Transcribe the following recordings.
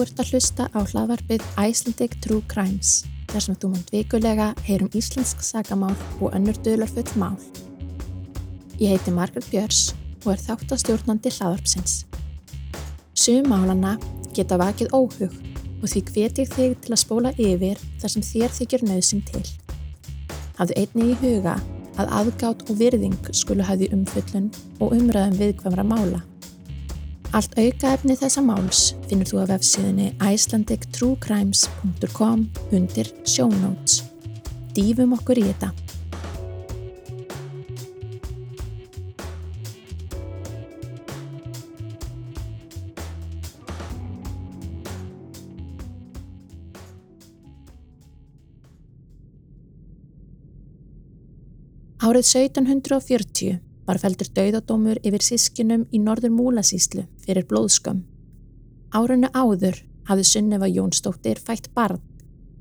Ert að hlusta á hlaðvarpið Icelandic True Crimes þar sem þú munt vikulega heyrum íslensk sagamál og önnur dölarfull mál. Ég heiti Margaret Björns og er þáttastjórnandi hlaðvarpsins. Sum málana geta vakið óhug og því hvet ég þig til að spóla yfir þar sem þér þykir nöðsinn til. Hafðu einni í huga að aðgátt og virðing skulu hafði umföllun og umræðum viðkvæmra mála. Allt aukaefni þessa máls finnur þú á vefsíðinni icelandictruecrimes.com undir notes. Dýfum okkur í þetta. Árið 1740 var feldur dauðadómur yfir sískinum í norður múlasíslu fyrir blóðskömm. Árunnu áður hafði Sunneva Jónsdóttir fætt barn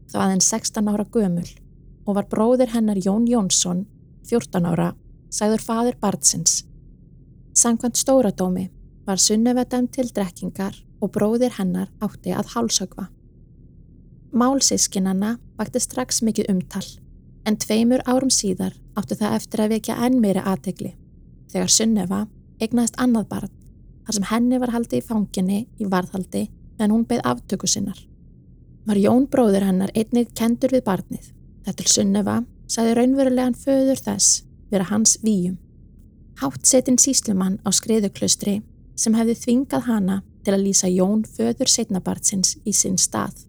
þá aðeins 16 ára gömul og var bróðir hennar Jón Jónsson, 14 ára, sæður fadur barnsins. Sankvæmt stóradómi var Sunneva dæmt til drekkingar og bróðir hennar átti að hálsögva. Málsískinanna vakti strax mikið umtal en tveimur árum síðar áttu það eftir að vekja enn meiri aðtegli þegar Sunneva egnaðist annað barn þar sem henni var haldið í fanginni í varðhaldi en hún beð aftöku sinnar. Var Jón bróður hennar einnig kendur við barnið. Þetta til Sunneva sagði raunverulegan föður þess vera hans výjum. Háttsetin síslumann á skriðuklustri sem hefði þvingað hana til að lýsa Jón föður setnabartsins í sinn stað.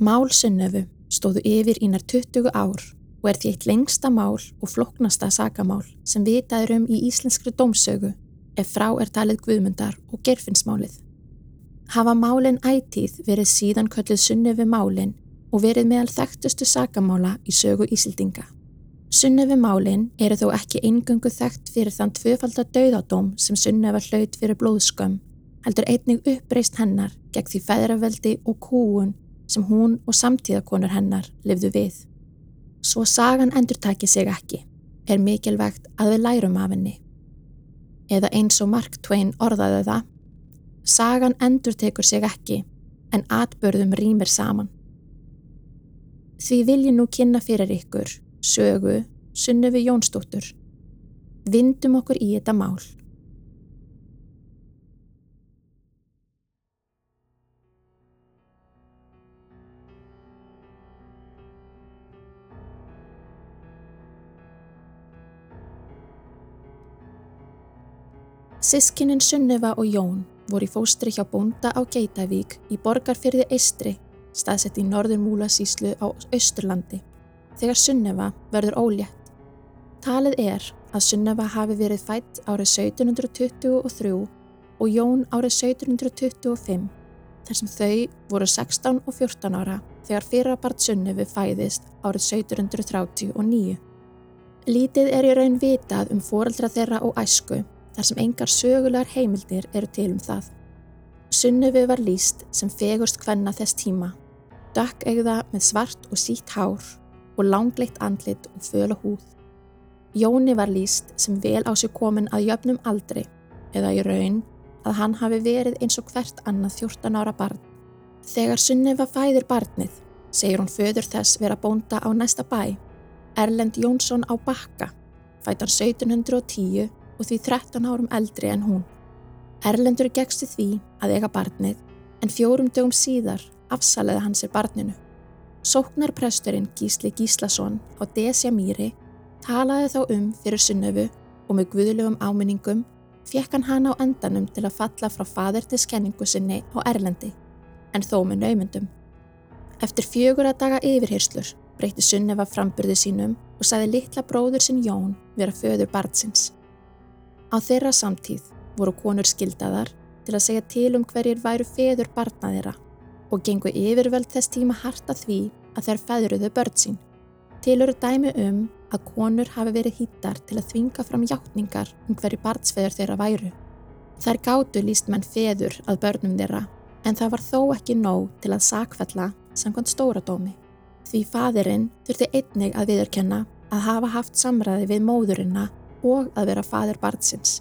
Mál Sunnefu stóðu yfir ínar 20 ár og er því eitt lengsta mál og floknasta sagamál sem vitaður um í íslenskri dómsögu ef frá er talið guðmundar og gerfinsmálið. Hafa málinn ætíð verið síðan kölluð sunnefi málinn og verið meðal þekktustu sagamála í sögu Ísildinga. Sunnefi málinn eru þó ekki eingöngu þekkt fyrir þann tvöfaldar dauðadóm sem sunnefa hlaut fyrir blóðskömm, heldur einnig uppreist hennar gegn því feðraveldi og kúun sem hún og samtíðakonur hennar lifðu við. Svo sagan endur taki sig ekki, er mikilvægt að við lærum af henni. Eða eins og Mark Twain orðaði það, sagan endur tekur sig ekki, en atbörðum rýmir saman. Því vil ég nú kynna fyrir ykkur, sögu, sunnufi Jónsdóttur. Vindum okkur í þetta mál. Sískinin Sunneva og Jón voru í fóstri hjá bónda á Geitavík í borgarfyrði Eistri, staðsett í norður múlasíslu á Östurlandi, þegar Sunneva verður ólétt. Talið er að Sunneva hafi verið fætt árið 1723 og Jón árið 1725, þar sem þau voru 16 og 14 ára þegar fyrrabart Sunnefu fæðist árið 1739. Lítið er í raun vitað um foreldra þeirra og æsku þar sem engar sögulegar heimildir eru til um það. Sunnufi var líst sem fegurst hvenna þess tíma, dökk eigða með svart og sítt hár og langleitt andlit og föla húð. Jóni var líst sem vel á sig komin að jöfnum aldri eða í raun að hann hafi verið eins og hvert annað 14 ára barn. Þegar Sunnifa fæðir barnið, segir hún föður þess vera bónda á næsta bæ, Erlend Jónsson á Bakka, fætan 1710 og því 13 árum eldri en hún. Erlendur gegstu því að eiga barnið en fjórum dögum síðar afsaliði hann sér barninu. Sóknarpresturinn Gísli Gíslason á Desja Mýri talaði þá um fyrir sunnöfu og með guðlegum áminningum fekk hann hana á endanum til að falla frá fadertiskenningu sinni á Erlendi, en þó með naumundum. Eftir fjögur að daga yfirhyrslur breyti Sunneva framburði sínum og sagði litla bróður sinn Jón vera föður barnsins. Á þeirra samtíð voru konur skildaðar til að segja til um hverjir væru feður barna þeirra og gengu yfirvöld þess tíma harta því að þær feðruðu börn sín. Til eru dæmi um að konur hafi verið hýttar til að þvinga fram hjáttningar um hverju barnsfeður þeirra væru. Þær gátu líst menn feður að börnum þeirra en það var þó ekki nóg til að sakfella samkvæmt stóradómi. Því fadirinn þurfti einnig að viðurkenna að hafa haft samræði við móðurinna og að vera fadir barnsins.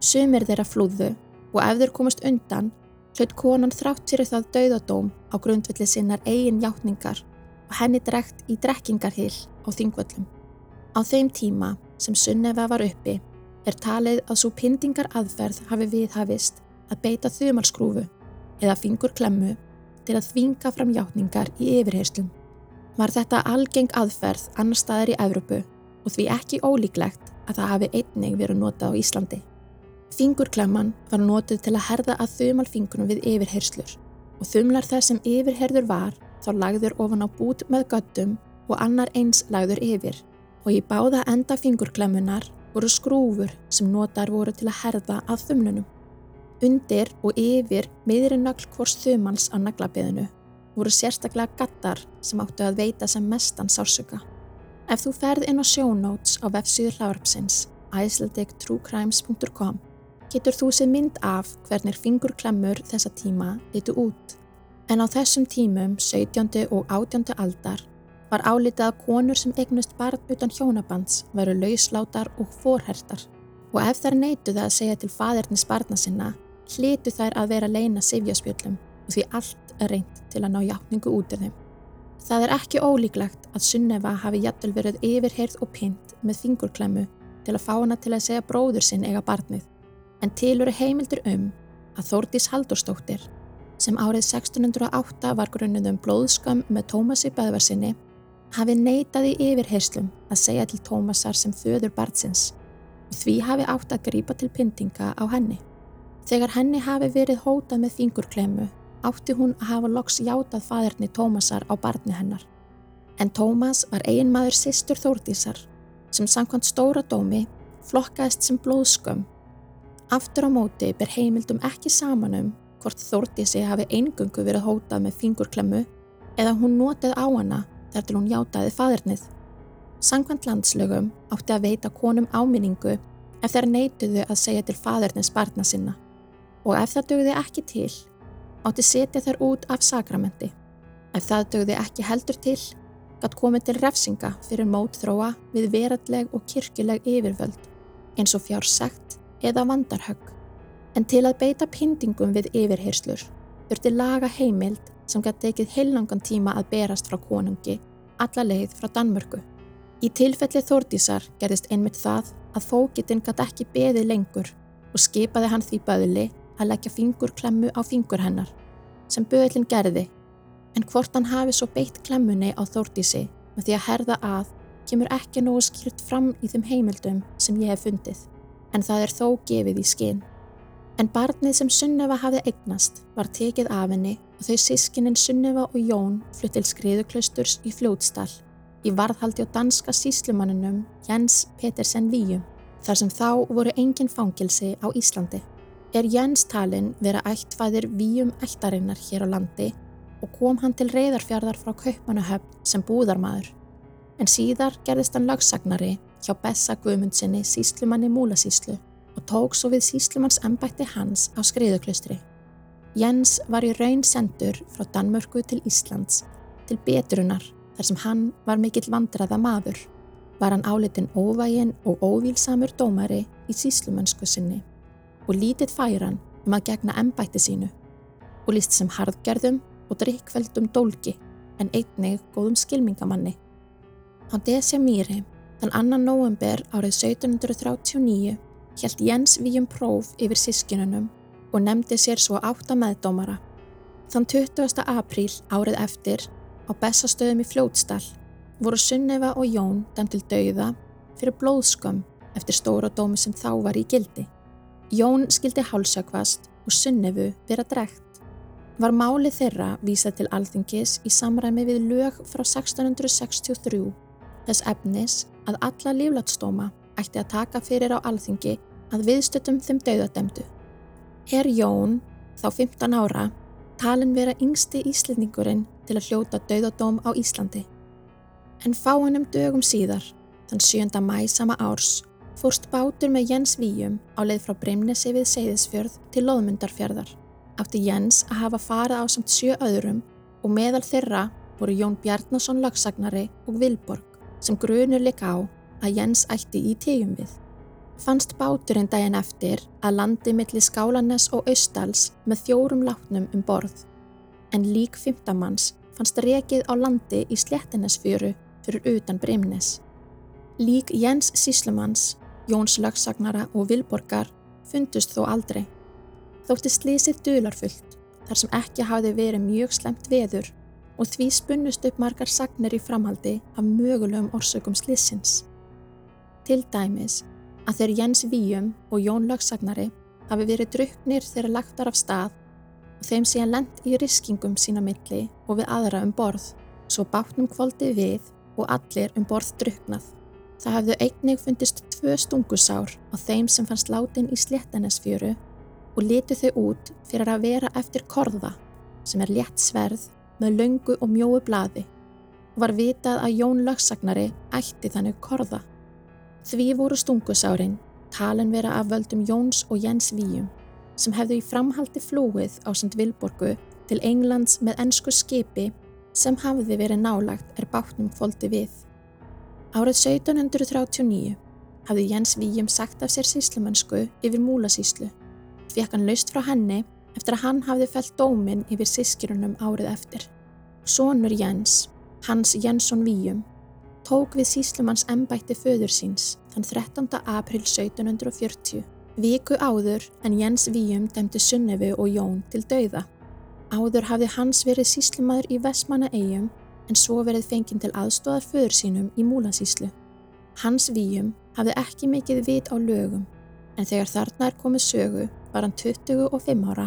Sumir þeirra flúðu og ef þeir komast undan hlaut konan þrátt fyrir það dauðadóm á grundvelli sinnar eigin hjáttningar og henni drekt í drekkingarhill á þingvöllum. Á þeim tíma sem Sunneva var uppi er talið að svo pindingar aðferð hafi viðhafist að beita þumalskrúfu eða fingur klemmu til að þvinga fram hjáttningar í yfirherslum. Var þetta algeng aðferð annar staðar í Evrópu og því ekki ólíklegt að það hafi einnig verið notað á Íslandi. Fingurklemman var notið til að herða að þumalfingunum við yfirherslur og þumlar þess sem yfirherður var þá lagður ofan á bút með göttum og annar eins lagður yfir og í báða enda fingurklemmunar voru skrúfur sem notar voru til að herða að þumlunum. Undir og yfir miðri nagl hvors þumans á naglabiðinu voru sérstaklega gattar sem áttu að veita sem mestan sársöka. Ef þú ferð inn á sjónóts á vefsíður hlavarpsins icelandictruecrimes.com getur þú séð mynd af hvernig fingurklemmur þessa tíma litu út. En á þessum tímum, 17. og 18. aldar, var álitið að konur sem eignust barn utan hjónabands veru lauslátar og forhertar og ef þær neituð að segja til fadernis barna sinna, hlitu þær að vera leina sifjaspjöllum og því allt er reynd til að ná hjáttningu út af þeim. Það er ekki ólíklegt að Sunneva hafi jættul verið yfirheyrð og pynt með fingurklemmu til að fá hana til að segja bróður sinn eiga barnið, en til eru heimildur um að Þórdís Haldurstóttir, sem árið 1608 var grunnið um blóðskam með Tómasi Böðvarsinni, hafi neitað í yfirheyslum að segja til Tómasar sem þöður barnsins og því hafi átt að grípa til pyntinga á henni. Þegar henni hafi verið hótað með fingurklemmu átti hún að hafa loks játað faderni Tómasar á barni hennar. En Tómas var ein maður sýstur Þórdísar sem samkvæmt stóra dómi flokkaðist sem blóðskömm. Aftur á móti ber heimildum ekki samanum hvort Þórdísi hafi eingöngu verið hótað með fingurklemmu eða hún notið á hana þar til hún játaði fadernið. Samkvæmt landslögum átti að veita konum áminningu ef þær neituðu að segja til fadernis barna sinna og ef það dögði ekki til átti setja þær út af sakramenti. Ef það dögði ekki heldur til, gatt komið til refsinga fyrir mótþróa við veradleg og kirkjuleg yfirvöld, eins og fjársegt eða vandarhögg. En til að beita pindingum við yfirheyrslur, þurfti laga heimild sem gæti tekið heilangan tíma að berast frá konungi, alla leið frá Danmörku. Í tilfelli Þórdísar gerðist einmitt það að fókitinn gæti ekki beðið lengur og skipaði hann því böðli að leggja fingur klemmu á fingur hennar, sem böðlinn gerði, en hvort hann hafi svo beitt klemmunni á þórtísi með því að herða að kemur ekki nógu skýrt fram í þeim heimildum sem ég hef fundið, en það er þó gefið í skinn. En barnið sem Sunneva hafði eignast var tekið af henni og þau sískininn Sunneva og Jón flutt til skriðuklausturs í Fljótstall í varðhaldi á danska síslumanninum Jens Petersen Víum þar sem þá voru engin fangilsi á Íslandi er Jens talinn vera ættfæðir víum ættarinnar hér á landi og kom hann til reyðarfjörðar frá Kaupmannahöfn sem búðarmadur. En síðar gerðist hann lagsagnari hjá Bessa Guðmundsinni síslumanni Múlasíslu og tók svo við síslumanns embætti hans á skriðuklustri. Jens var í raun sendur frá Danmörku til Íslands til betrunar þar sem hann var mikill vandraða maður. Var hann álitin óvægin og óvílsamur dómari í síslumönsku sinni og lítið færan um að gegna ennbætti sínu og líst sem harðgerðum og drikkveldum dólki en einnig góðum skilmingamanni. Á Desja Mýri, þann annan november árið 1739, hjælt Jens Víum próf yfir sískinunum og nefndi sér svo átta meðdómara. Þann 20. apríl árið eftir á Bessastöðum í Fljótstall voru Sunneva og Jón dæm til dauða fyrir blóðskömm eftir stóra dómi sem þá var í gildi. Jón skildi hálsakvast og sunnefu vera drekt. Var máli þeirra vísað til alþingis í samræmi við lög frá 1663 þess efnis að alla líflatstóma ætti að taka fyrir á alþingi að viðstötum þeim dauðademdu. Er Jón, þá 15 ára, talin vera yngsti íslendingurinn til að hljóta dauðadóm á Íslandi. En fáinum dögum síðar, þann 7. mæ sama árs, fórst bátur með Jens Víum á leið frá Breimnesi við Seyðisfjörð til Lóðmundarfjörðar. Átti Jens að hafa farið á samt sjö öðrum og meðal þeirra voru Jón Bjarnason lagsagnari og Vilborg sem grunur leik á að Jens ætti í tíum við. fannst báturinn daginn eftir að landi millir Skálanes og Austals með fjórum látnum um borð. En lík fymtamanns fannst rekið á landi í Slettinesfjöru fyrir utan Brimnes. Lík Jens Síslumanns, Jóns Lögsagnara og Vilborgar fundust þó aldrei. Þótti slísið dularfullt þar sem ekki hafði verið mjög slemt veður og því spunnust upp margar sagnir í framhaldi af mögulegum orsökum slísins. Til dæmis að þeir Jens Víum og Jón Lögsagnari hafi verið druknir þegar lagtar af stað og þeim síðan lent í riskingum sína milli og við aðra um borð, svo bátnum kvóldi við og allir um borð druknað. Það hafðu einnig fundist tvö stungusár á þeim sem fannst látin í sléttanesfjöru og litu þau út fyrir að vera eftir korða sem er létt sverð með löngu og mjóu blaði og var vitað að Jón Lögsagnari ætti þannig korða. Því voru stungusárin talin vera af völdum Jóns og Jens Víum sem hefðu í framhaldi flúið á St. Vilborgu til Englands með ennsku skipi sem hafði verið nálagt er bátnum fóldi við. Árið 1739 hafði Jens Víum sagt af sér síslumönsku yfir múlasíslu. Fekk hann laust frá henni eftir að hann hafði fælt dómin yfir sískirunum árið eftir. Sónur Jens, Hans Jensson Víum, tók við síslumanns ennbætti föður síns þann 13. april 1740. Viku áður en Jens Víum dæmdi Sunnefi og Jón til dauða. Áður hafði Hans verið síslumadur í Vestmanna eigum en svo verið fenginn til aðstóðar föður sínum í múlansíslu. Hans víum hafði ekki mikið vit á lögum, en þegar þarna er komið sögu var hann 25 ára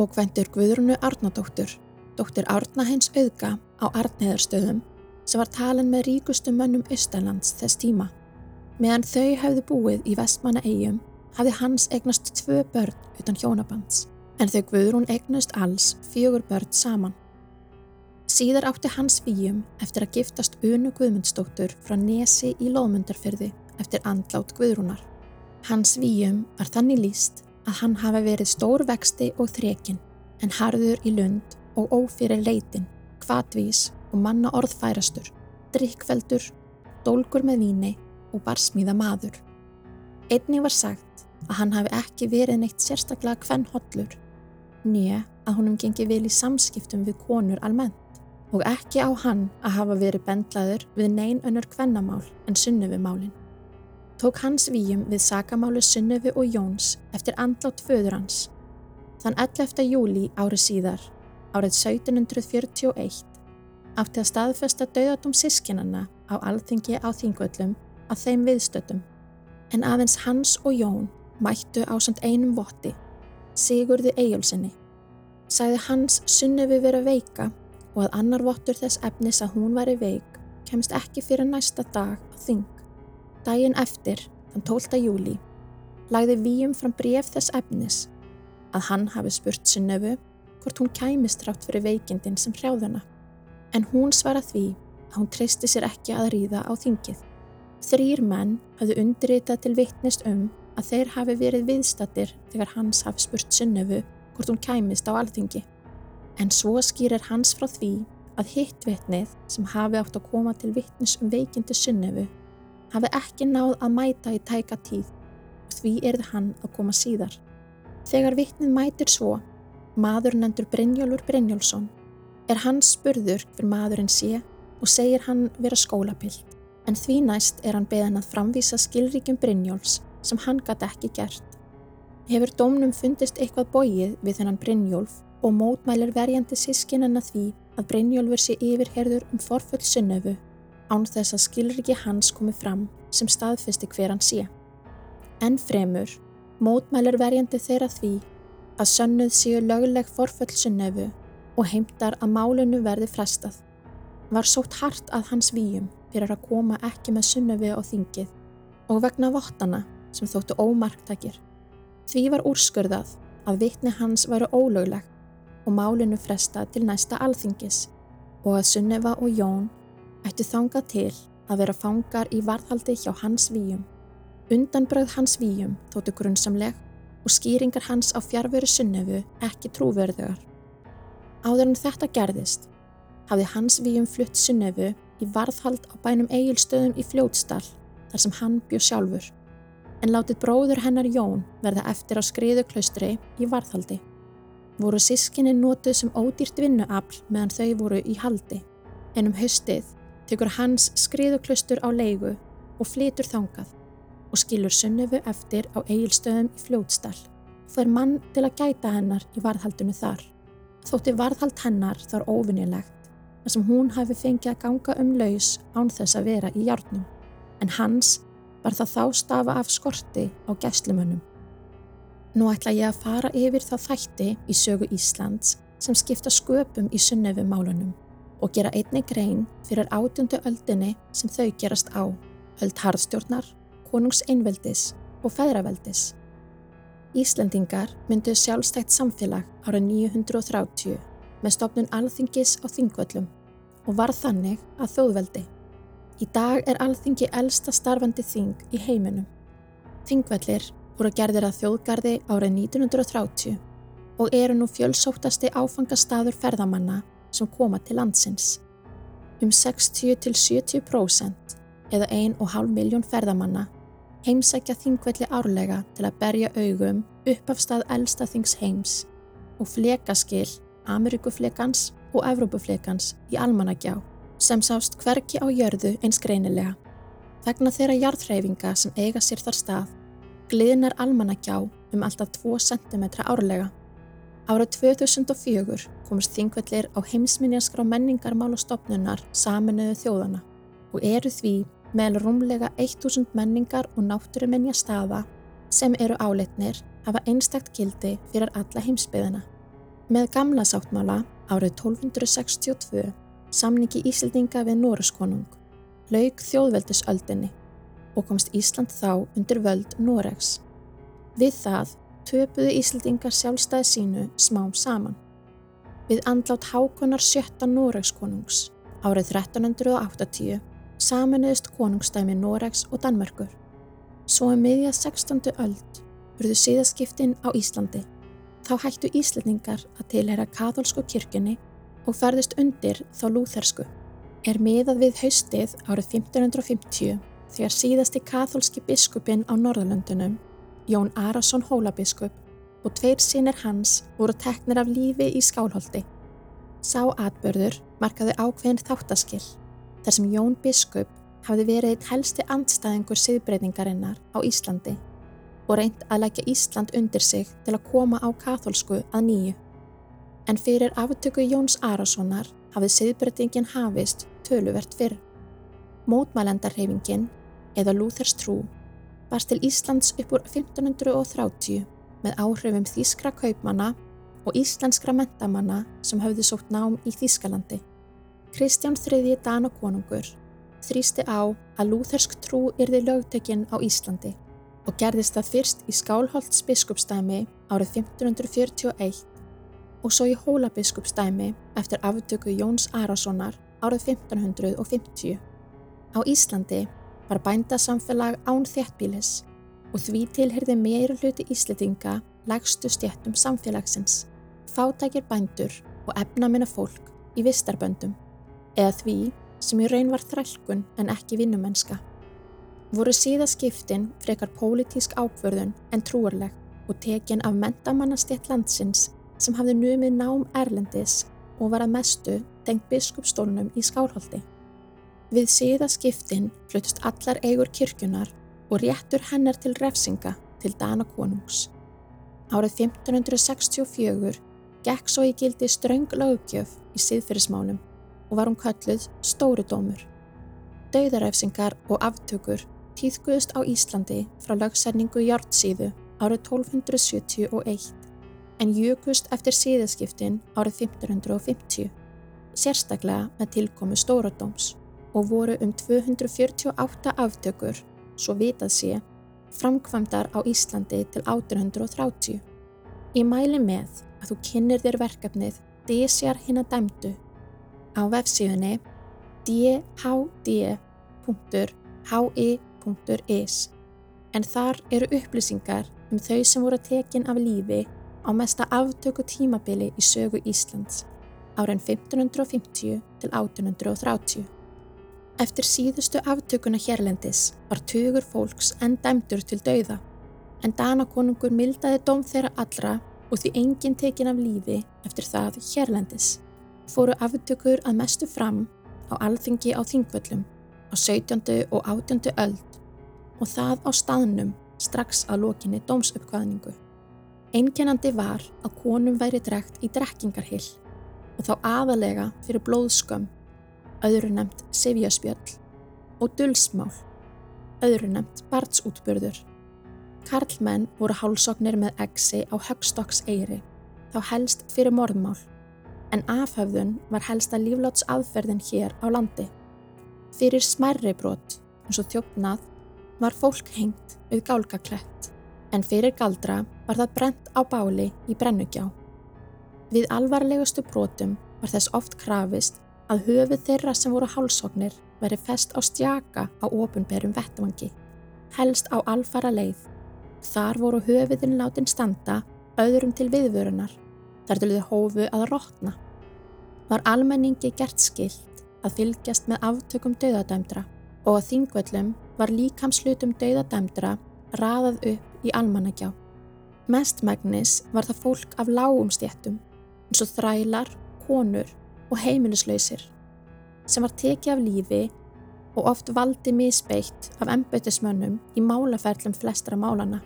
og hvendur Guðrunu Arnadóttur, dóttir Árna hens auðga á Arnheðarstöðum, sem var talin með ríkustu mönnum Östalands þess tíma. Meðan þau hefðu búið í vestmanna eigum, hafði hans egnast tvö börn utan hjónabands, en þau Guðrún egnast alls fjögur börn saman. Síðar átti hans výjum eftir að giftast Unu Guðmundsdóttur frá Nesi í Lóðmundarferði eftir andlát Guðrúnar. Hans výjum var þannig líst að hann hafi verið stór vexti og þrekin en harður í lund og ófyrir leitin, kvatvís og manna orðfærastur, drikkveldur, dólgur með víni og barsmíða maður. Einni var sagt að hann hafi ekki verið neitt sérstaklega hvern hollur, nýja að honum gengi vel í samskiptum við konur almennt og ekki á hann að hafa verið bendlaður við neyn önnur kvennamál en sunnufi málinn. Tók hans výjum við sakamálu sunnufi og Jóns eftir andlátt föður hans. Þann 11. júli árið síðar, árið 1741, átti að staðfesta dauðatum sískinanna á alþingi á þingvöllum að þeim viðstöttum, en aðeins hans og Jón mættu á samt einum votti, Sigurði Egilsinni. Sæði hans sunnufi vera veika og að annar vottur þess efnis að hún væri veik kemst ekki fyrir næsta dag á þing. Dægin eftir, þann 12. júli, lagði Víum fram bref þess efnis að hann hafi spurt Sunnöfu hvort hún kæmist rátt fyrir veikindin sem hrjáðuna. En hún svara því að hún treysti sér ekki að ríða á þingið. Þrýr menn hafðu undirritað til vittnist um að þeir hafi verið viðstattir þegar hans hafi spurt Sunnöfu hvort hún kæmist á alþingi en svo skýrir hans frá því að hitt vitnið sem hafi átt að koma til vittnis um veikindi sunnefu hafi ekki náð að mæta í tæka tíð og því erði hann að koma síðar. Þegar vittnið mætir svo, maður nendur Brynjólfur Brynjólfsson, er hans spurður hver maðurinn sé og segir hann vera skólapilt, en því næst er hann beðan að framvísa skilríkjum Brynjólfs sem hann gæti ekki gert. Hefur dómnum fundist eitthvað bóið við þennan Brynjólf og mótmælir verjandi sískinana því að Brynjólfur sé yfirherður um forfull sunnöfu án þess að skilriki hans komi fram sem staðfesti hver hann sé. En fremur mótmælir verjandi þeirra því að sönnuð séu löguleg forfull sunnöfu og heimtar að málunu verði frestað. Var sótt hart að hans výjum fyrir að koma ekki með sunnöfu á þingið og vegna vottana sem þóttu ómarktakir. Því var úrskurðað að vittni hans væru ólögleg og málinu fresta til næsta alþingis og að Sunneva og Jón ættu þanga til að vera fangar í varðhaldi hjá hans výjum. Undanbröð hans výjum þóttu grunnsamleg og skýringar hans á fjárveru Sunnevu ekki trúverðugar. Áður en þetta gerðist hafði hans výjum flutt Sunnevu í varðhald á bænum eigilstöðum í Fljótsdal þar sem hann bjó sjálfur. en látið bróður hennar Jón verða eftir á skriðuklaustri í varðhaldi. Voru sískinni notuð sem ódýrt vinnuafl meðan þau voru í haldi, en um höstið tekur hans skriðuklaustur á leigu og flytur þangað og skilur sunnifu eftir á eigilstöðum í fljótstall og fær mann til að gæta hennar í varðhaldinu þar. Þótti varðhald hennar þar óvinnilegt þar sem hún hafi fengið að ganga um laus án þess að vera í hjárnum en hans var það þá stafa af skorti á gæslumönnum. Nú ætla ég að fara yfir þá þætti í sögu Íslands sem skipta sköpum í sunnefu málunum og gera einni grein fyrir átjöndu öldinni sem þau gerast á, öld harðstjórnar, konungs einveldis og feðraveldis. Íslendingar mynduð sjálfstækt samfélag ára 930 með stopnun alþingis á þingvöllum og var þannig að þjóðveldi. Í dag er alþingi elsta starfandi þing í heiminum. Þingvellir voru gerðir að þjóðgarði árið 1930 og eru nú fjölsóttasti áfangastadur ferðamanna sem koma til landsins. Um 60-70% eða 1,5 miljón ferðamanna heimsækja þingvelli árlega til að berja augum upp af stað elsta þings heims og flekaskil Ameríkuflekans og Evrópuflekans í almanagjá sem sást hverki á jörðu eins greinilega. Vegna þeirra jarðhreyfinga sem eiga sér þar stað, gliðnar almanagjá um alltaf 2 cm árlega. Árað 2004 komist þingvellir á heimsminjaskra menningarmál og stopnunar saminuðu þjóðana og eru því meðal rúmlega 1000 menningar og náttúruminja staða sem eru áleitnir hafa einstakt gildi fyrir alla heimsbyðina. Með gamla sáttmála árið 1262 samningi Ísildinga við Nóreskonung, laug þjóðveldisöldinni og komst Ísland þá undir völd Noregs. Við það töpuðu Ísildingar sjálfstæði sínu smám saman. Við andlátt hákonar sjötta Noregskonungs árið 1380 saminuðist konungstæmi Noregs og Danmörkur. Svo um miðja 16. öld verðu síðaskiptin á Íslandi. Þá hættu Íslandingar að tilhera katholsku kirkjunni og ferðist undir þá lúþersku. Er miðað við haustið árið 1550 þegar síðasti katholski biskupin á Norðalöndunum, Jón Arason Hólabiskup og tveir sinir hans voru teknir af lífi í skálholti. Sá atbörður markaði ákveðin þáttaskill þar sem Jón Biskup hafði verið eitt helsti andstæðingur siðbreytingarinnar á Íslandi og reynd að leggja Ísland undir sig til að koma á katholsku að nýju en fyrir aftöku Jóns Arasonar hafið siðbreytingin hafist töluvert fyrr. Mótmælendarhefingin, eða Lúthers trú, barst til Íslands upp úr 1530 með áhrifum þýskra kaupmanna og íslenskra mentamanna sem hafði sótt nám í Þýskalandi. Kristján III Danakonungur þrýsti á að lúþersk trú yrði lögtökinn á Íslandi og gerðist það fyrst í Skálholts biskupstæmi árið 1541 og svo í Hólabiskupstæmi eftir aftöku Jóns Arasonar árið 1550. Á Íslandi var bændasamfélag án þéttbílis og því tilherði meira hluti íslitinga legstu stjættum samfélagsins, fátækir bændur og efnaminna fólk í vistarböndum, eða því sem í raun var þrælkun en ekki vinnumenska. Voru síðaskiptin frekar pólitísk ákvörðun en trúarleg og tekin af mentamannastjætt landsins sem hafði numið nám Erlendis og var að mestu tengt biskupstólunum í Skálholti. Við síða skiptin flutust allar eigur kirkjunar og réttur hennar til refsinga til Dana konungs. Árið 1564 gekk svo í gildi ströng lögjöf í síðfyrirsmálum og var hún kölluð Stórudómur. Dauðarefsingar og aftökur týðguðust á Íslandi frá lögserningu Jártsíðu árið 1271 en jökust eftir síðaskiptin árið 1550, sérstaklega með tilkomu Stóradóms og voru um 248 aftökur, svo vitað sé, framkvæmdar á Íslandi til 1830. Ég mæli með að þú kynir þér verkefnið Dísjar hinn að dæmdu á vefsíðunni dhd.hi.is en þar eru upplýsingar um þau sem voru tekin af lífi á mesta aftöku tímabili í sögu Íslands áren 1550 til 1830. Eftir síðustu aftökuna hérlendis var tugur fólks enn dæmdur til dauða, en Danakonungur mildaði dóm þeirra allra og því enginn tekin af lífi eftir það hérlendis. Fóru aftökur að mestu fram á alþingi á þingvöllum á 17. og 18. öld og það á staðnum strax að lokinni dómsuppkvæðningu. Einkennandi var að konum væri drekt í drekkingarhill og þá aðalega fyrir blóðskömm, öðru nefnt sifjaspjöll og dulsmál, öðru nefnt bartsútburður. Karlmenn voru hálsóknir með exi á högstokks eiri, þá helst fyrir morðmál, en afhafðun var helsta lífláts aðferðin hér á landi. Fyrir smærri brot, eins og þjófnað, var fólk hengt við gálgaklett, en fyrir galdra var það brent á báli í brennugjá. Við alvarlegustu brotum var þess oft krafist að höfuð þeirra sem voru hálsóknir veri fest á stjaka á ofunberum vettvangi, helst á alfara leið. Þar voru höfuðin látin standa öðrum til viðvörunar, þar til þau hófu að rótna. Var almenningi gert skilt að fylgjast með aftökum döðadæmdra og að þingvöllum var líkamslutum döðadæmdra raðað upp í almannagjá. Mestmægnis var það fólk af lágum stjættum eins og þrælar, konur og heimilislausir sem var tekið af lífi og oft valdi misbeitt af embautismönnum í málaferlum flestra málana.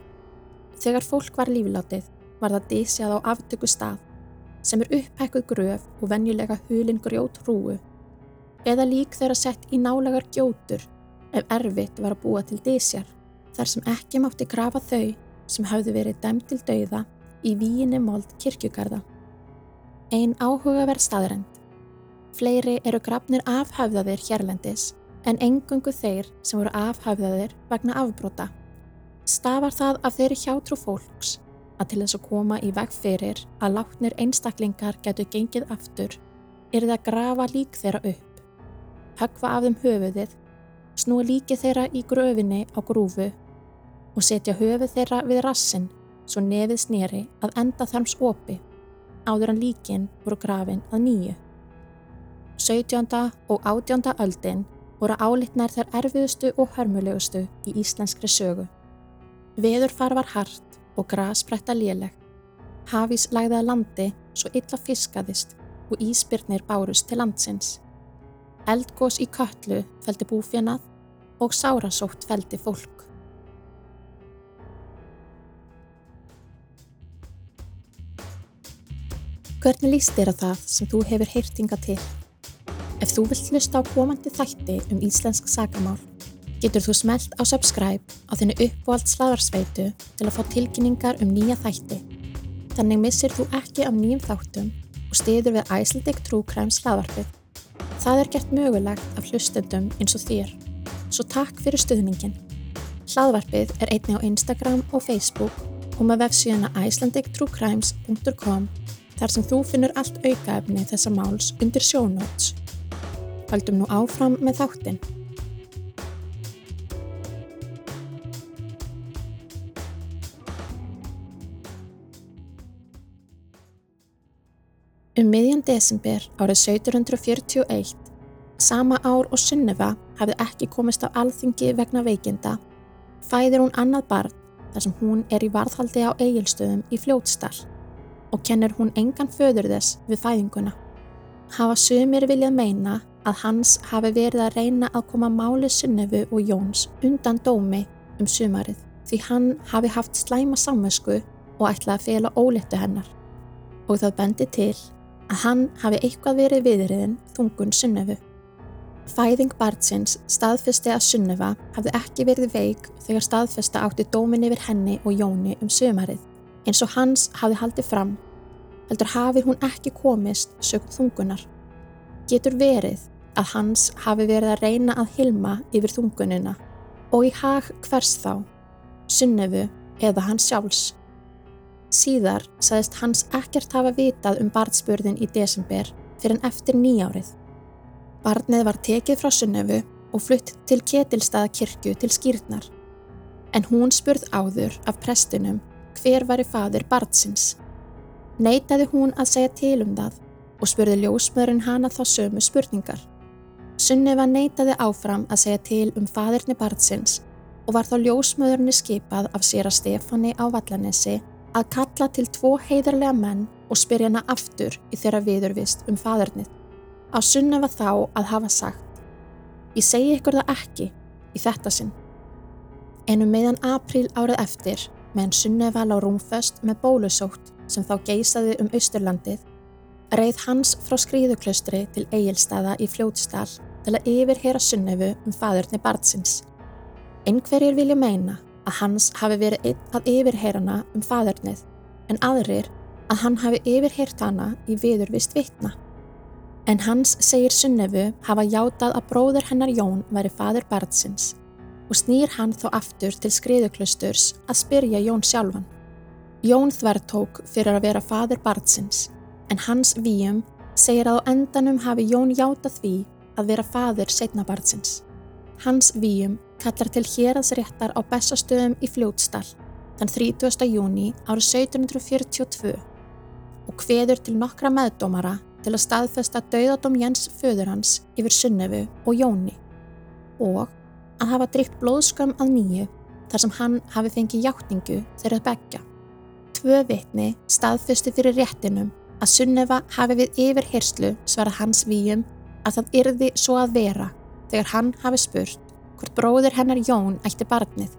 Þegar fólk var líflátið var það dísjað á aftöku stað sem er upphækkuð gröf og venjulega hulin grjót hrúu eða lík þeirra sett í nálegar gjótur ef erfitt var að búa til dísjar þar sem ekki mátti grafa þau sem hafði verið dæmt til dauða í víinni mold kirkjugarða. Einn áhugaverð staðrend. Fleiri eru grafnir afhafðaðir hérlendis en engungu þeir sem voru afhafðaðir vegna afbróta. Stafar það af þeirri hjátrú fólks að til þess að koma í veg fyrir að látnir einstaklingar getur gengið aftur er það að grafa lík þeirra upp högfa af þeim höfuðið, snúa líki þeirra í gröfinni á grúfu og setja höfuð þeirra við rassin svo nefið snýri að enda þarms opi áður en líkin voru grafin að nýju. 17. og 18. öldin voru álitnar þær erfiðustu og hörmulegustu í íslenskri sögu. Veðurfar var hart og grasbretta léleg. Hafís lagði að landi svo illa fiskaðist og íspyrnir bárust til landsins. Eldgós í köllu feldi búfjanað og sárasótt feldi fólk. Hvernig líst þér að það sem þú hefur heyrtinga til? Ef þú vilt hlusta á komandi þætti um íslensk sagamál, getur þú smelt á subscribe á þinni uppvald slaðarsveitu til að fá tilkynningar um nýja þætti. Þannig missir þú ekki af nýjum þáttum og stiður við Icelandic True Crime slaðvarpið. Það er gert mögulegt af hlustendum eins og þér, svo takk fyrir stuðningin. Hlaðvarpið er einni á Instagram og Facebook og með vefsíðana icelandictruecrimes.com þar sem þú finnur allt aukaefni þessa máls undir sjónóts. Haldum nú áfram með þáttinn. Um miðjan desember árið 1741, sama ár og Sunneva hafði ekki komist á alþingi vegna veikinda, fæðir hún annað barn þar sem hún er í varðhaldi á eigilstöðum í fljótstall og kennir hún engan föður þess við fæðinguna. Hafa sumir viljað meina að hans hafi verið að reyna að koma máli Sunnefu og Jóns undan dómi um sumarið því hann hafi haft slæma samvösku og ætlaði að fela óleittu hennar og það bendi til að hann hafi eitthvað verið viðriðin þungun Sunnefu. Fæðing Bartsins staðfesti að Sunneva hafði ekki verið veik þegar staðfesta átti dómin yfir henni og Jóni um sömarið. Eins og hans hafi haldið fram, heldur hafið hún ekki komist sögum þungunar. Getur verið að hans hafi verið að reyna að hilma yfir þungunina og í hag hvers þá, Sunnefu eða hans sjálfs. Síðar saðist hans ekkert hafa vitað um barnspörðin í desember fyrir en eftir nýjárið. Barnið var tekið frá Sunnefu og flutt til Ketilstaða kirkju til skýrnar. En hún spurð áður af prestunum hver var í fadur barnsins. Neitaði hún að segja til um það og spurði ljósmöðurinn hana þá sömu spurningar. Sunneva neytaði áfram að segja til um fadirni barnsins og var þá ljósmöðurni skipað af sér að Stefani á Vallanessi að kalla til tvo heiðarlega menn og spyrja hana aftur í þeirra viðurvist um fadirnið. Á Sunneva þá að hafa sagt Ég segi ykkur það ekki í þetta sinn. En um meðan apríl árið eftir meðan Sunneva lá rúmföst með bólusótt sem þá geysaði um Austurlandið reið hans frá skrýðuklaustri til Egilstaða í Fljótsdal til að yfirhera Sunnefu um fadurni barnsins. Einhverjir vilja meina að hans hafi verið einn að yfirherana um fadurnið en aðrir að hann hafi yfirhert hana í viðurvist vittna. En hans segir Sunnefu hafa játað að bróður hennar Jón væri fadur barnsins og snýr hann þó aftur til skriðuklusturs að spyrja Jón sjálfan. Jón þvertók fyrir að vera fadur barnsins en hans víum segir að á endanum hafi Jón játað því að vera fadur setnabarnsins. Hans víum kallar til héraðsréttar á Bessastöðum í Fljótsdal þann 30. júni árið 1742 og hveður til nokkra meðdómara til að staðfesta dauðadóm Jens föður hans yfir Sunnefu og Jóni og að hafa drygt blóðskömm að nýju þar sem hann hafi fengið hjáttningu þeirra begja. Tvö vitni staðfystu fyrir réttinum að Sunnefa hafi við yfir hirslu svarað hans víum að það yrði svo að vera þegar hann hafi spurt hvort bróður hennar Jón ætti barnið.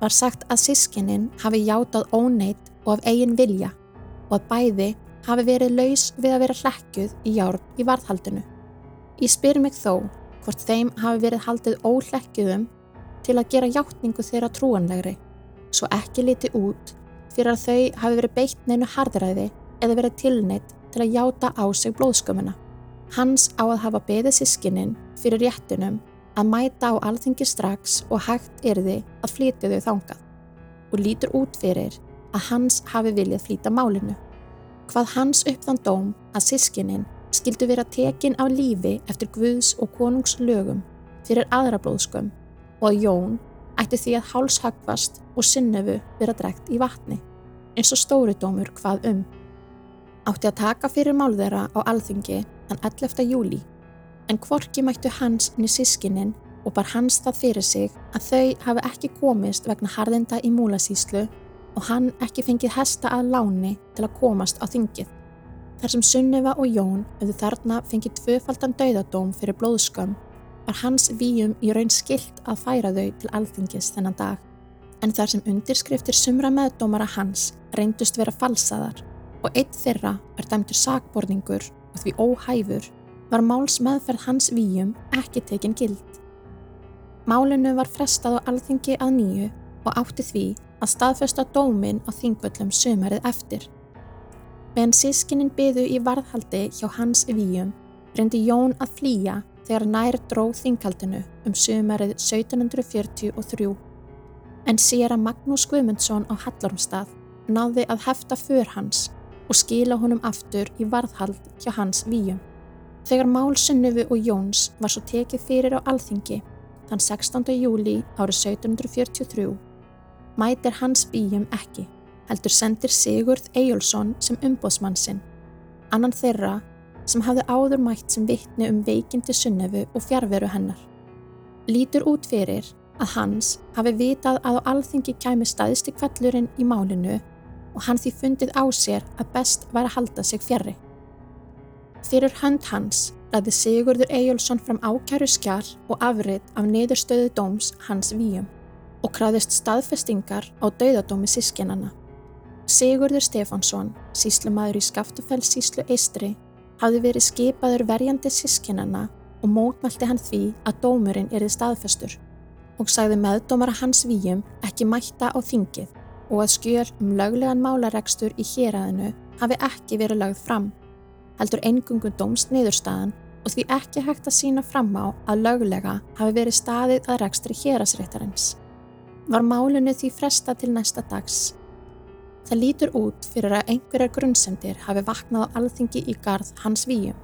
Var sagt að sískininn hafi játað óneitt og af eigin vilja og að bæði hafi verið laus við að vera hlekkuð í járn í varðhaldinu. Ég spyr mig þó hvort þeim hafi verið haldið óhlekkuðum til að gera játningu þeirra trúanlegri, svo ekki liti út fyrir að þau hafi verið beitt neinu hardræði eða verið tilneitt til að játa á sig blóðskömmuna. Hans á að hafa beðið sískininn fyrir réttunum að mæta á alþingi strax og hægt erði að flytja þau þangað og lítur út fyrir að hans hafi viljað flýta málinu. Hvað hans uppðan dóm að sískininn skildu vera tekin á lífi eftir Guðs og konungs lögum fyrir aðra blóðskömm og að Jón ætti því að hálshagvast og sinnefu vera dregt í vatni eins og stóri dómur hvað um. Átti að taka fyrir mál þeirra á alþingi þann 11. júli en hvorki mættu hans niður sískininn og bar hans það fyrir sig að þau hafi ekki komist vegna harðinda í múlasíslu og hann ekki fengið hesta að láni til að komast á þingið. Þar sem Sunneva og Jón auðu þarna fengið tvöfaldan dauðadóm fyrir blóðskömm var hans víum í raun skilt að færa þau til alþingis þennan dag. En þar sem undirskriftir sumra meðdómara hans reyndust vera falsaðar og eitt þeirra er dæmtur sakborningur og því óhæfur var máls meðferð hans víum ekki tekinn gild. Málinu var frestað á alþingi að nýju og átti því að staðfesta dómin á þingvöllum sömarið eftir. Meðan sískinnin byðu í varðhaldi hjá hans víum reyndi Jón að flýja þegar nær dróð þinghaldinu um sömarið 1743 en sér að Magnús Guðmundsson á Hallormstað náði að hefta för hans og skila honum aftur í varðhald hjá hans víum. Þegar Mál Sunnufu og Jóns var svo tekið fyrir á alþingi þann 16. júli árið 1743 mætir hans víum ekki, heldur sendir Sigurð Eyjólfsson sem umbóðsmann sinn, annan þeirra sem hafði áður mætt sem vittni um veikindi Sunnufu og fjárveru hennar. Lítur út fyrir að hans hafi vitað að á alþingi kæmi kvallurinn í málinu og hann því fundið á sér að best var að halda sig fjarrri. Fyrir hönd hans laði Sigurður Eyjólfsson fram ákæru skjál og afrit af niðurstöðu dóms hans víum og kraðist staðfestingar á dauðadómi sískinana. Sigurður Stefánsson, síslumæður í Skaftufell síslu Eistri, hafði verið skipaður verjandi sískinana og mótmælti hann því að dómurinn erið staðfestur og sagði meðdómara hans víum ekki mætta á þingið og að skjör um löglegan málaregstur í héræðinu hafi ekki verið lagð fram, heldur engungu dómst niðurstaðan og því ekki hægt að sína fram á að löglega hafi verið staðið að rekstri héræðsréttarins. Var málunni því fresta til næsta dags. Það lítur út fyrir að einhverjar grunnsendir hafi vaknað á alþingi í gard hans víum,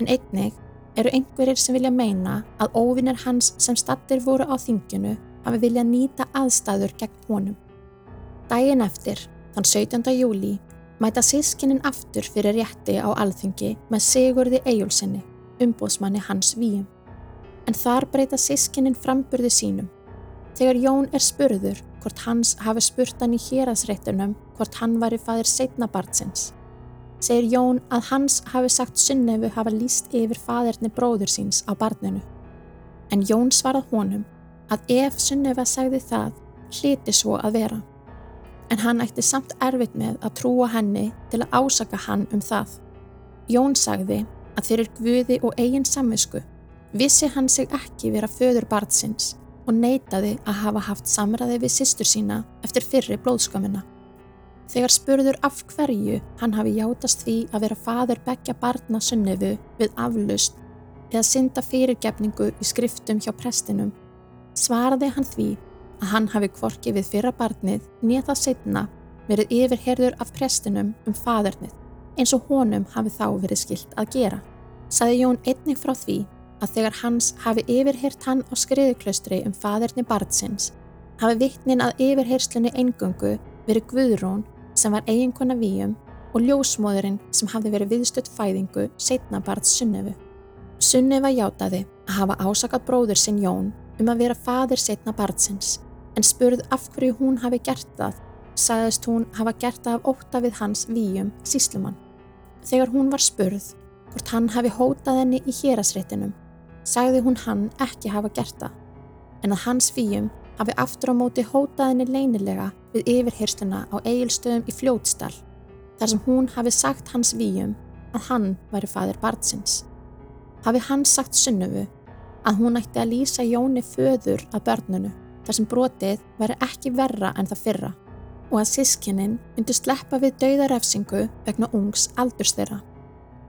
en einnig eru einhverjir sem vilja meina að óvinnir hans sem stattir voru á þinginu hafi vilja nýta aðstæður gegn honum. Dægin eftir, þann 17. júli, mæta sískinin aftur fyrir rétti á alþingi með Sigurði Ejjólfsinni, umbóðsmanni hans víum. en þar breyta sískinin framburði sínum. Þegar Jón er spurður hvort hans hafi spurt hann í hérasreitunum hvort hann var í fadir setna barnsins, segir Jón að hans hafi sagt Sunnefu hafa líst yfir fadirni bróður síns á barninu. En Jón svarað honum að ef Sunnefa segði það, hliti svo að vera. En hann ætti samt erfitt með að trúa henni til að ásaka hann um það. Jón sagði að fyrir Guði og eigin samvisku vissi hann sig ekki vera föður barnsins og neytaði að hafa haft samræði við sýstur sína eftir fyrri blóðskömmina. Þegar spurður af hverju hann hafi játast því að vera faður begja barna sunnifu við aflust eða synda fyrirgefningu í skriftum hjá prestinum, svaraði hann því að hann hafi kvorki við fyrra barnið nýja það setna verið yfirherður af prestinum um fadernið eins og honum hafi þá verið skilt að gera. Saði Jón einnig frá því að þegar hans hafi yfirheyrt hann á skriðuklaustri um faderni barnsins, hafi vittnin að yfirheyrslunni engöngu verið Guðrún sem var eiginkona víum og ljósmóðurinn sem hafi verið viðstödd fæðingu setna barns Sunnefu. Sunnefa játaði að hafa ásakað bróður sinn Jón um að vera fadir setna barnsins en spurð af hverju hún hafi gert það, sagðist hún hafa gert það af óta við hans víum síslumann. Þegar hún var spurð hvort hann hafi hótað henni í hérasréttinum, sagði hún hann ekki hafa gert það, en að hans fíum hafi aftur á móti hótað henni leynilega við yfirhyrsluna á eigilstöðum í fljótstal, þar sem hún hafi sagt hans víum að hann væri fadir barnsins. Hafi hann sagt sunnufu að hún ætti að lýsa Jóni föður að börnunu, þar sem brotið væri ekki verra en það fyrra og að sískinnin myndi sleppa við dauðarefsingu vegna ungs aldurs þeirra.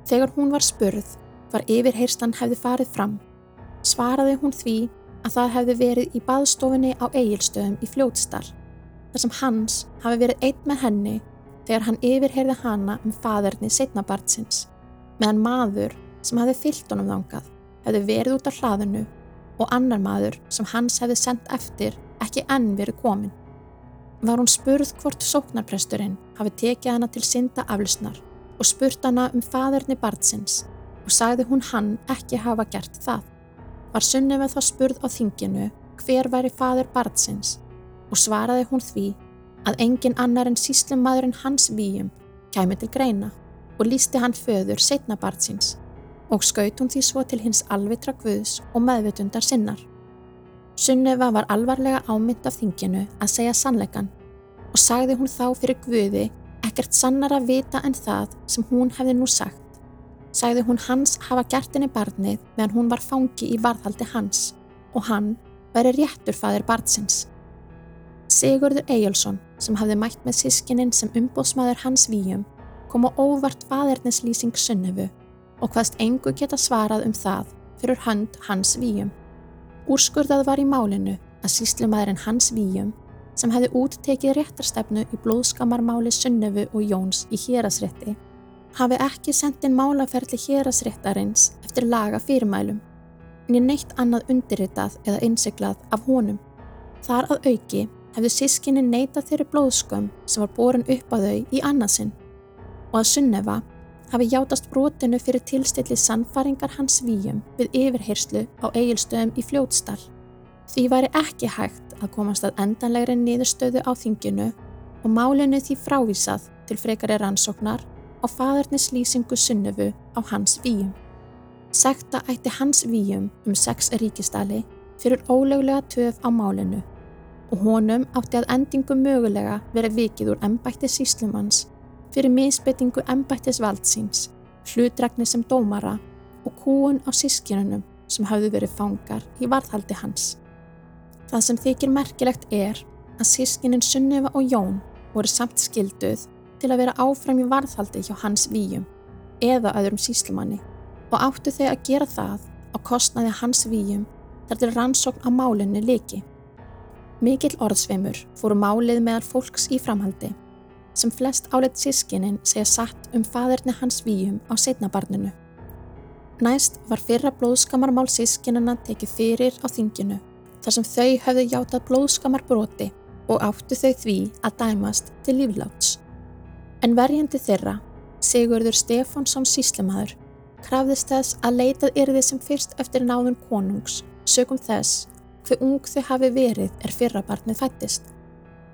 Þegar hún var spurð var yfirheyrslan hefði farið fram, svaraði hún því að það hefði verið í baðstofinni á eigilstöðum í fljótstal, þar sem hans hafi verið einn með henni þegar hann yfirheyrði hana um faderni setnabartsins, meðan maður sem hefði fyllt honum þangað hefði verið út af hlaðinu og annar maður sem hans hefði sendt eftir ekki enn verið komin. Var hún spurð hvort sóknarpresturinn hafi tekið hana til synda aflusnar og spurt hana um faderni barnsins og sagði hún hann ekki hafa gert það. Var Sunneva þá spurð á þinginu hver væri fader barnsins og svaraði hún því að engin annar en síslum maðurinn hans výjum kæmi til greina og lísti hann föður setna barnsins og skaut hún því svo til hins alvitra guðs og meðvitundar sinnar. Sunneva var alvarlega ámynd af þinginu að segja sannleikan og sagði hún þá fyrir guði ekkert sannar að vita en það sem hún hefði nú sagt. Sæði hún hans hafa gert henni barnið meðan hún var fangi í varðhaldi hans og hann væri réttur fadir barnsins. Sigurður Eyjálsson sem hafði mætt með sískininn sem umbóðsmaður hans výjum kom á óvart faderneslýsing sunnefu og hvaðst engu geta svarað um það fyrir hönd hans výjum. Úrskurðað var í málinu að síslimaðurinn hans výjum sem hefði úttekið réttarstefnu í blóðskamarmáli Sunnefu og Jóns í hérasrétti, hafi ekki sendin málaferli hérasréttarins eftir laga fyrirmælum, en ég neitt annað undirritað eða innsiklað af honum. Þar að auki hefðu sískinni neitað þeirri blóðskömm sem var borin upp á þau í annarsinn og að Sunnefa hafi játast brotinu fyrir tilstilli sannfaringar hans výjum við yfirherslu á eigilstöðum í fljótstall. Því væri ekki hægt að komast að endanlegri niðurstöðu á þinginu og málinu því frávísað til frekari rannsóknar á fadernis lýsingu sunnufu á hans výjum. Sekta ætti hans výjum um sex ríkistali fyrir ólöglega töf á málinu og honum átti að endingu mögulega verið vikið úr ennbætti síslumanns fyrir misbyttingu ennbættis valdsins, hlutregni sem dómara og kúun á sískinunum sem hafðu verið fangar í varðhaldi hans. Það sem þykir merkilegt er að sískinin Sunniva og Jón voru samt skilduð til að vera áfram í varðhaldi hjá hans výjum eða öðrum síslumanni og áttu þau að gera það á kostnaði hans výjum þar til rannsókn á málinu leiki. Mikill orðsveimur fóru málið meðal fólks í framhaldi sem flest áleitt sískinin segja satt um faderni hans výjum á setnabarninu. Næst var fyrra blóðskamarmál sískinina tekið fyrir á þinginu þar sem þau höfðu játað blóðskamar broti og áttu þau því að dæmast til lífláts. En verjandi þeirra, Sigurður Stefánsson síslemaður, krafðist þess að leitað yrði sem fyrst eftir náðun konungs, sögum þess hver ung þau hafi verið er fyrra barnið fættist.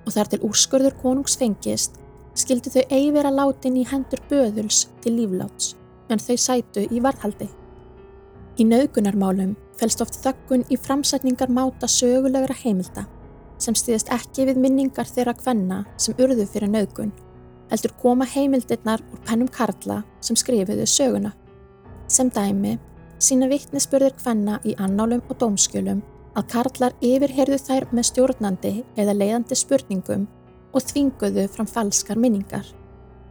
Og þar til úrskurður konungs fengist, skildi þau eigi vera látin í hendur böðuls til lífláts, en þau sætu í varðhaldi. Í naugunarmálum fælst oft þökkun í framsætningar máta sögulegra heimilda sem stýðist ekki við minningar þeirra kvenna sem urðu fyrir naugun, heldur koma heimildirnar úr pennum Karla sem skrifiðu söguna. Sem dæmi sína vittnesbörður kvenna í annálum og dómskjölum að Karlar yfirherðu þær með stjórnandi eða leiðandi spurningum og þvinguðu fram falskar minningar.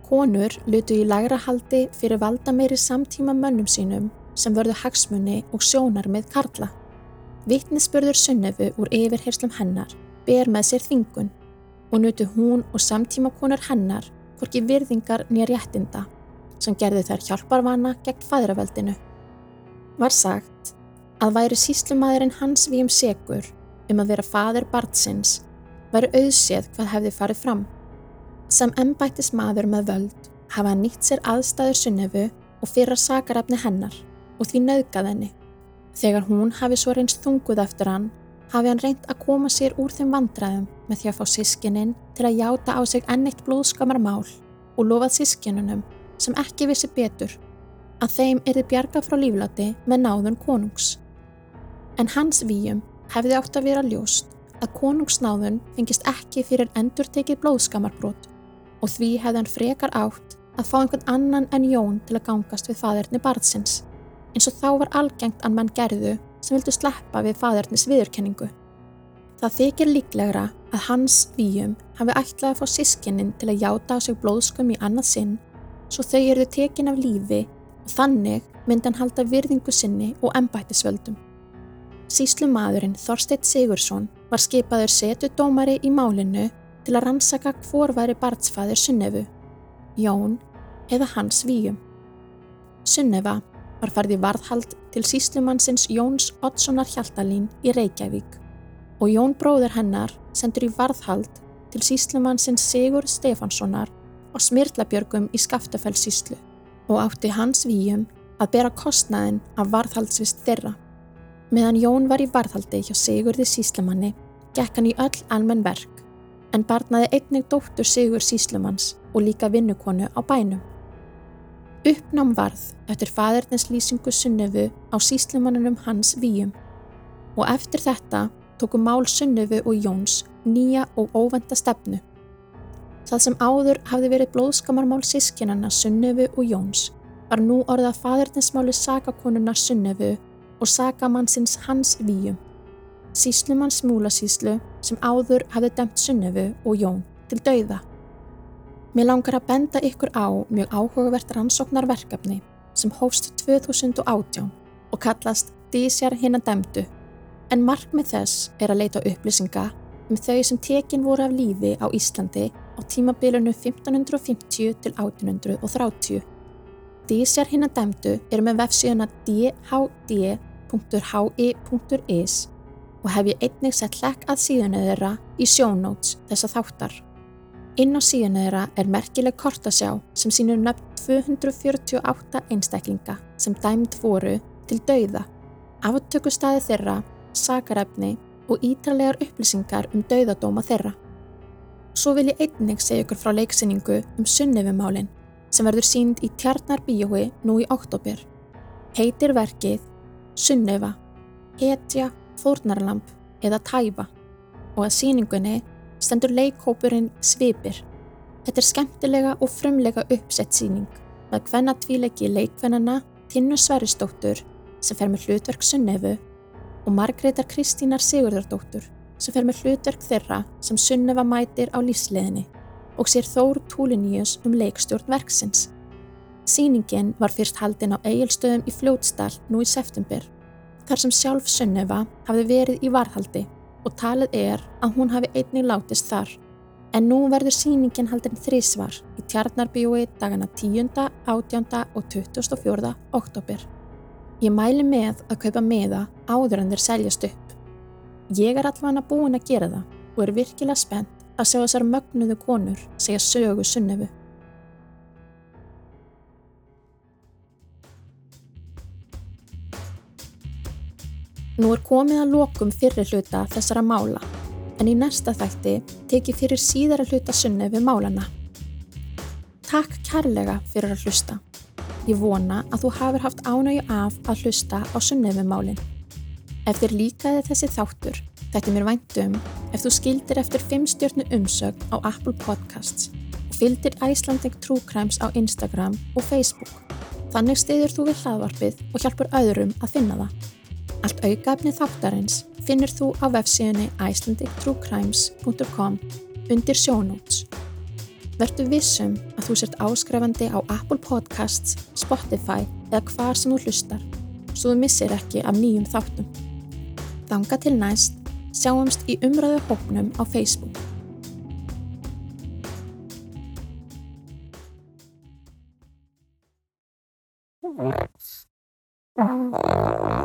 Konur lutu í lagra haldi fyrir valda meiri samtíma mönnum sínum sem vörðu hagsmunni og sjónar með Karla. Vittnesbörður Sunnefu úr yfirherslum hennar ber með sér þvingun og nutu hún og samtímakonar hennar hvorki virðingar nýja réttinda sem gerði þær hjálparvana gegn fæðraveldinu. Var sagt að væri síslumæðurinn hans við um segur um að vera faður barnsins væri auðséð hvað hefði farið fram. Sem ennbættis maður með völd hafa hann nýtt sér aðstæður sunnefu og fyrra sakarefni hennar og því nauðgað henni. Þegar hún hafi svo reynst þunguð eftir hann hafi hann reynd að koma sér úr þeim vandræðum með því að fá sískininn til að játa á sig enneitt blóðskamar mál og lofað sískinunum sem ekki vissi betur að þeim erði bjarga frá líflati með náðun konungs. En hans výjum hefði átt að vera ljóst að konungsnáðun fengist ekki fyrir endur tekið blóðskamarbrot og því hefði hann frekar átt að fá einhvern annan en Jón til að gangast við faderni barðsins eins og þá var algengt að mann gerðu sem vildu sleppa við fadernis viðurkenningu. Það þykir líklegra að hans výjum hafi ætlað að fá sískinnin til að játa á sig blóðskum í annað sinn svo þau eru tekin af lífi og þannig myndi hann halda virðingu sinni og embættisvöldum. Síslu maðurinn Þorsteit Sigursson var skipaður setu dómari í málinu til að rannsaka hvor væri barnsfæðir Sunnefu, Jón eða hans výjum. Sunnefa var farið í varðhald til síslumannsins Jóns Oddssonar Hjaltalín í Reykjavík og Jón bróður hennar sendur í varðhald til síslumannsins Sigur Stefanssonar á Smirlabjörgum í Skaftafellssíslu og átti hans výjum að bera kostnaðin af varðhaldsvist þeirra. Meðan Jón var í varðhaldi hjá Sigurði síslumanni, gekk hann í öll almenn verk, en barnaði einnig dóttur Sigur síslumanns og líka vinnukonu á bænum. Uppnám varð eftir fadernes lýsingu Sunnefu á síslimannunum hans Víum og eftir þetta tóku mál Sunnefu og Jóns nýja og óvenda stefnu. Það sem áður hafði verið blóðskamarmál sískinana Sunnefu og Jóns var nú orðað fadernesmáli sakakonuna Sunnefu og sakamannsins hans Víum. Síslumanns múlasíslu sem áður hafði demt Sunnefu og Jón til dauða. Mér langar að benda ykkur á mjög áhugavert rannsóknarverkefni sem hófst 2018 og kallast Dísjar hinn að demdu en markmið þess er að leita upplýsinga um þau sem tekin voru af lífi á Íslandi á tímabilinu 1550 til 1830. Dísjar hinn að demdu eru með vefsíðuna dhd.hi.is og hef ég einnig sett hlekk að síðanu þeirra í sjónóts þessa þáttar. Inn á síðan þeirra er merkileg kortasjá sem sínur nöfn 248 einstaklinga sem dæmd voru til dauða, aftökustæði þeirra, sakarefni og ítralegar upplýsingar um dauðadóma þeirra. Svo vil ég einnig segja ykkur frá leiksinningu um Sunnefumálinn sem verður sínd í Tjarnar bíói nú í oktober. Heitir verkið Sunnefa, Hetja, Fórnarlamp eða Tæfa og að síningunni stendur leikhópurinn Svipir. Þetta er skemmtilega og frumlega uppsett síning með hvenna tvíleiki leikvennana Tinnu Sverrisdóttur sem fer með hlutverk Sunnefu og Margreðar Kristínar Sigurðardóttur sem fer með hlutverk þeirra sem Sunnefa mætir á lífsleðinni og sér Þór Túliníus um leikstjórn verksins. Sýningin var fyrst haldinn á eigilstöðum í Fljótsdal nú í september þar sem sjálf Sunnefa hafði verið í varhaldi og talið er að hún hafi einnig látist þar. En nú verður síningin haldin þrísvar í Tjarnarbíói dagana 10., 18. og 24. oktober. Ég mæli með að kaupa meða áður en þeir seljast upp. Ég er allavega búin að gera það og er virkilega spennt að sjá þessar mögnuðu konur segja sögu sunnefu. Nú er komið að lokum fyrir hluta þessara mála, en í næsta þætti teki fyrir síðara hluta sunni við málana. Takk kærlega fyrir að hlusta. Ég vona að þú hafur haft ánægju af að hlusta á sunni við málinn. Ef þér líkaði þessi þáttur, þetta er mér væntum ef þú skildir eftir 5 stjórnu umsögn á Apple Podcasts og fylgdir Icelandic True Crimes á Instagram og Facebook. Þannig stiður þú við hlaðvarpið og hjálpur öðrum að finna það. Allt aukaefni þáttarins finnur þú á vefsíðunni icelandictruecrimes.com undir sjónóts. Vertu vissum að þú sért áskrefandi á Apple Podcasts, Spotify eða hvar sem þú hlustar, svo þú missir ekki af nýjum þáttum. Þanga til næst, sjáumst í umröðu hópnum á Facebook. Oh.